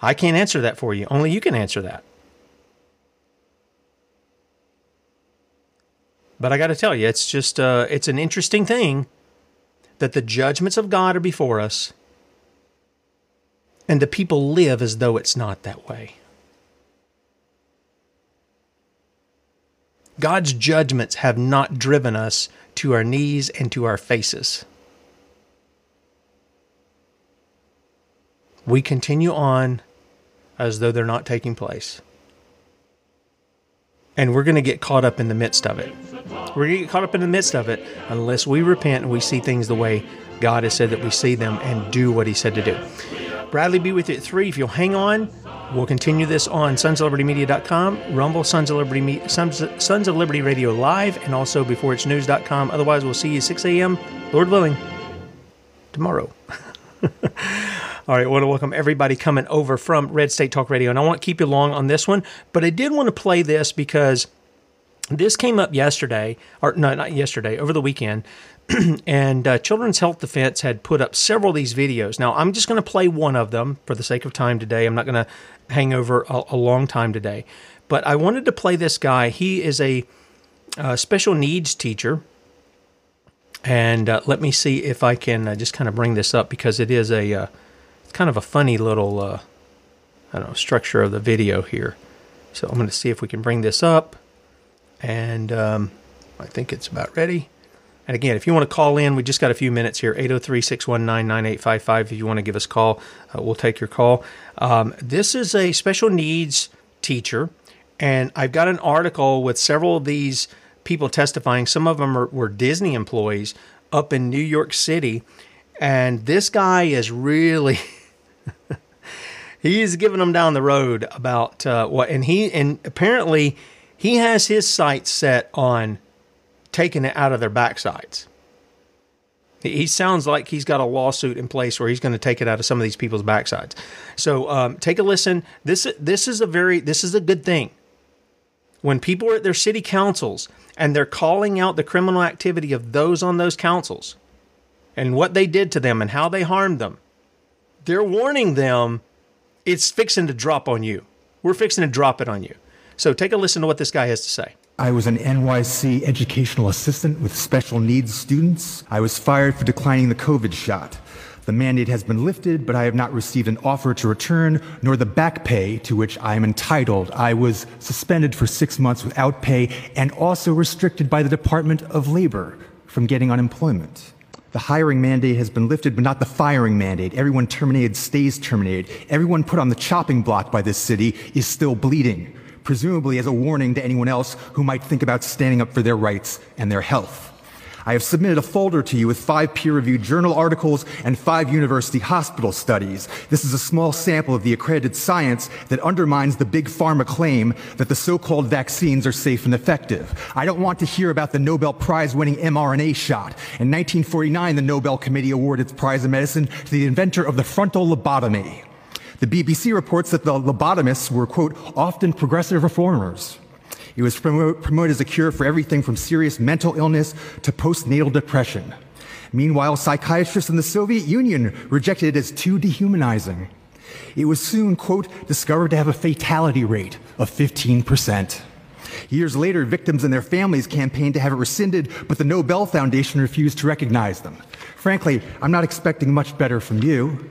I can't answer that for you. Only you can answer that. But I got to tell you, it's just uh, it's an interesting thing that the judgments of God are before us, and the people live as though it's not that way. God's judgments have not driven us to our knees and to our faces. We continue on as though they're not taking place. and we're going to get caught up in the midst of it. We're going to get caught up in the midst of it unless we repent and we see things the way God has said that we see them and do what He said to do. Bradley be with you at 3. If you'll hang on, we'll continue this on sonsoflibertymedia.com, Rumble, Sons of Liberty, Sons, Sons of Liberty Radio Live, and also beforeitsnews.com. Otherwise, we'll see you 6 a.m., Lord willing, tomorrow. [laughs] All right, I want to welcome everybody coming over from Red State Talk Radio. And I won't keep you long on this one, but I did want to play this because this came up yesterday, or no, not yesterday, over the weekend. [clears throat] and uh, Children's Health Defense had put up several of these videos. Now, I'm just going to play one of them for the sake of time today. I'm not going to hang over a, a, long time today. But I wanted to play this guy. He is a uh, special needs teacher. And uh, let me see if I can uh, just kind of bring this up because it is a uh, kind of a funny little, I don't know, structure of the video here. So I'm going to see if we can bring this up. And um, I think it's about ready. And again, if you want to call in, we just got a few minutes here 803 619 9855. If you want to give us a call, uh, we'll take your call. Um, this is a special needs teacher, and I've got an article with several of these people testifying. Some of them are, were Disney employees up in New York City. And this guy is really. [laughs] he's giving them down the road about uh, what, and he, and apparently he has his sights set on taking it out of their backsides. He sounds like he's got a lawsuit in place where he's going to take it out of some of these people's backsides. So um, take a listen. This this is a very this is a good thing. When people are at their city councils and they're calling out the criminal activity of those on those councils and what they did to them and how they harmed them, they're warning them it's fixing to drop on you. We're fixing to drop it on you. So take a listen to what this guy has to say. I was an NYC educational assistant with special needs students. I was fired for declining the COVID shot. The mandate has been lifted, but I have not received an offer to return, nor the back pay to which I am entitled. I was suspended for six months without pay and also restricted by the Department of Labor from getting unemployment. The hiring mandate has been lifted, but not the firing mandate. Everyone terminated stays terminated. Everyone put on the chopping block by this city is still bleeding presumably as a warning to anyone else who might think about standing up for their rights and their health. I have submitted a folder to you with five peer reviewed journal articles and five university hospital studies. This is a small sample of the accredited science that undermines the big pharma claim that the so called vaccines are safe and effective. I don't want to hear about the Nobel Prize winning mRNA shot. In 1949, the Nobel Committee awarded its prize in medicine to the inventor of the frontal lobotomy. The BBC reports that the lobotomists were, quote, often progressive reformers. It was promoted as a cure for everything from serious mental illness to postnatal depression. Meanwhile, psychiatrists in the Soviet Union rejected it as too dehumanizing. It was soon, quote, discovered to have a fatality rate of 15%. Years later, victims and their families campaigned to have it rescinded, but the Nobel Foundation refused to recognize them. Frankly, I'm not expecting much better from you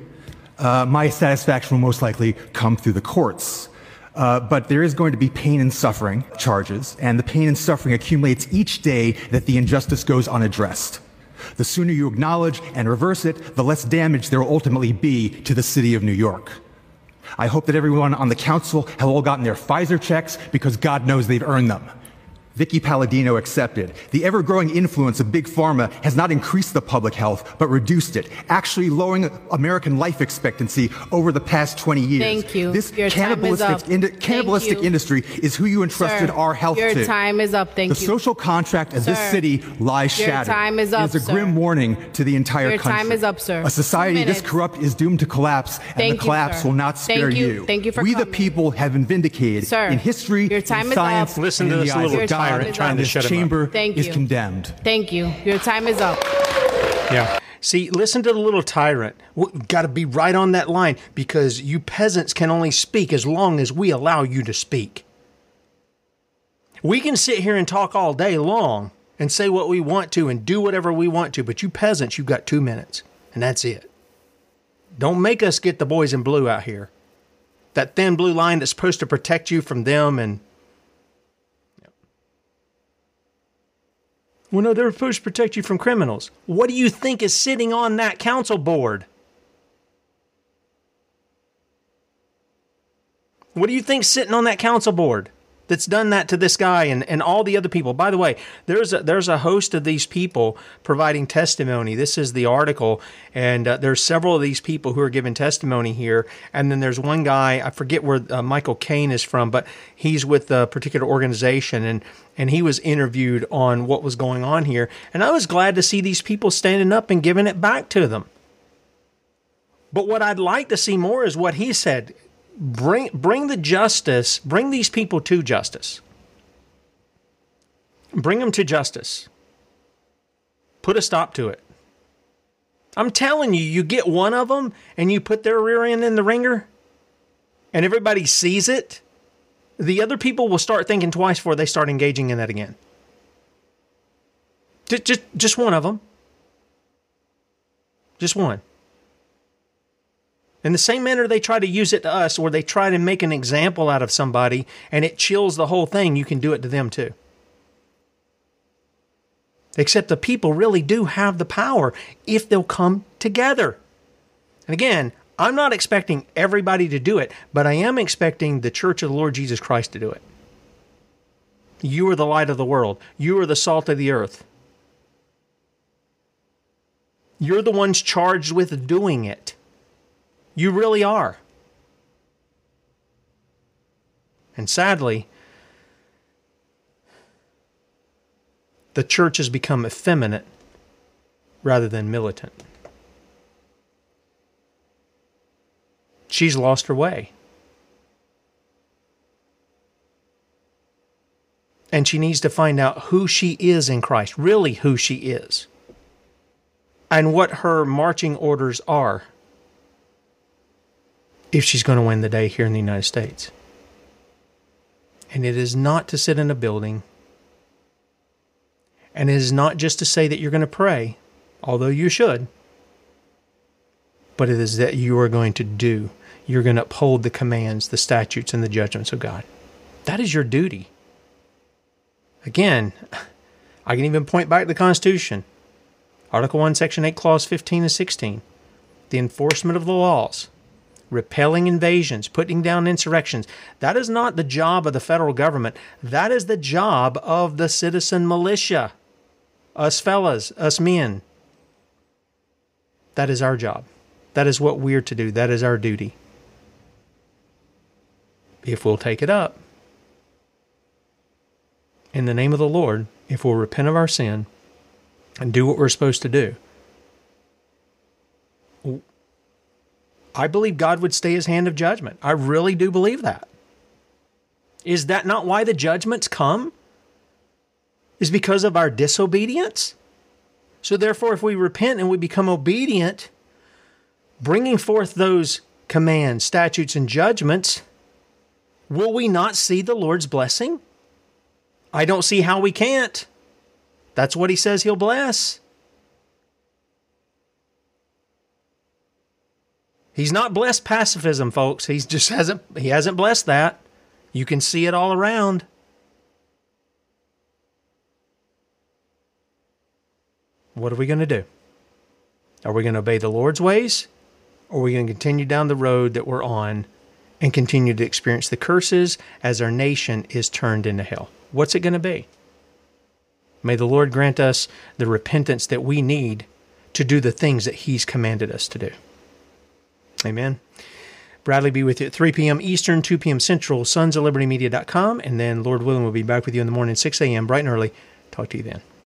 uh, my satisfaction will most likely come through the courts. Uh, but there is going to be pain and suffering charges, and the pain and suffering accumulates each day that the injustice goes unaddressed. The sooner you acknowledge and reverse it, the less damage there will ultimately be to the city of New York. I hope that everyone on the council have all gotten their Pfizer checks because God knows they've earned them. Vickie Paladino accepted. The ever growing influence of big pharma has not increased the public health, but reduced it, actually lowering American life expectancy over the past 20 years. Thank you. This Your cannibalistic, indi- cannibalistic industry is who you entrusted Sir, our health your to. time is up. Thank the you. social contract of this city lies your shattered. time is up, It is a grim sir. warning to the entire Your country. time is up, sir. A society this corrupt is doomed to collapse, and Thank the you, collapse sir. will not Thank spare you. Thank you for We, the people, have been vindicated Sir, in history, your time in is science, up. Listen and to in this the eyes little of God, tyrant trying to this shut him up. chamber Thank is you. condemned. Thank you. Your time is up. Yeah. See, listen to the little tyrant. Got to be right on that line because you peasants can only speak as long as we allow you to speak. We can sit here and talk all day long and say what we want to and do whatever we want to, but you peasants, you've got two minutes, and that's it. Don't make us get the boys in blue out here. That thin blue line that's supposed to protect you from them and Well, no, they're supposed to protect you from criminals. What do you think is sitting on that council board? What do you think sitting on that council board? That's done that to this guy and, and all the other people. By the way, there's a, there's a host of these people providing testimony. This is the article, and uh, there's several of these people who are giving testimony here. And then there's one guy I forget where uh, Michael Kane is from, but he's with a particular organization, and and he was interviewed on what was going on here. And I was glad to see these people standing up and giving it back to them. But what I'd like to see more is what he said bring bring the justice, bring these people to justice. Bring them to justice. Put a stop to it. I'm telling you, you get one of them and you put their rear end in the ringer and everybody sees it, the other people will start thinking twice before they start engaging in that again. Just, just, just one of them. Just one. In the same manner they try to use it to us, or they try to make an example out of somebody and it chills the whole thing, you can do it to them too. Except the people really do have the power if they'll come together. And again, I'm not expecting everybody to do it, but I am expecting the church of the Lord Jesus Christ to do it. You are the light of the world, you are the salt of the earth. You're the ones charged with doing it. You really are. And sadly, the church has become effeminate rather than militant. She's lost her way. And she needs to find out who she is in Christ, really who she is, and what her marching orders are if she's going to win the day here in the United States. And it is not to sit in a building. And it is not just to say that you're going to pray, although you should. But it is that you are going to do. You're going to uphold the commands, the statutes, and the judgments of God. That is your duty. Again, I can even point back to the Constitution. Article 1, Section 8, Clause 15 and 16. The enforcement of the laws repelling invasions, putting down insurrections. That is not the job of the federal government. That is the job of the citizen militia. Us fellas, us men. That is our job. That is what we're to do. That is our duty. If we'll take it up in the name of the Lord, if we'll repent of our sin and do what we're supposed to do, I believe God would stay his hand of judgment. I really do believe that. Is that not why the judgments come? Is because of our disobedience? So, therefore, if we repent and we become obedient, bringing forth those commands, statutes, and judgments, will we not see the Lord's blessing? I don't see how we can't. That's what he says he'll bless. He's not blessed pacifism, folks. He's just [laughs] hasn't he hasn't blessed that. You can see it all around. What are we going to do? Are we going to obey the Lord's ways? Or are we going to continue down the road that we're on and continue to experience the curses as our nation is turned into hell? What's it going to be? May the Lord grant us the repentance that we need to do the things that He's commanded us to do. Amen. Bradley be with you at 3 p.m. Eastern, 2 p.m. Central, sons of liberty media.com. And then, Lord willing, we'll be back with you in the morning, 6 a.m., bright and early. Talk to you then.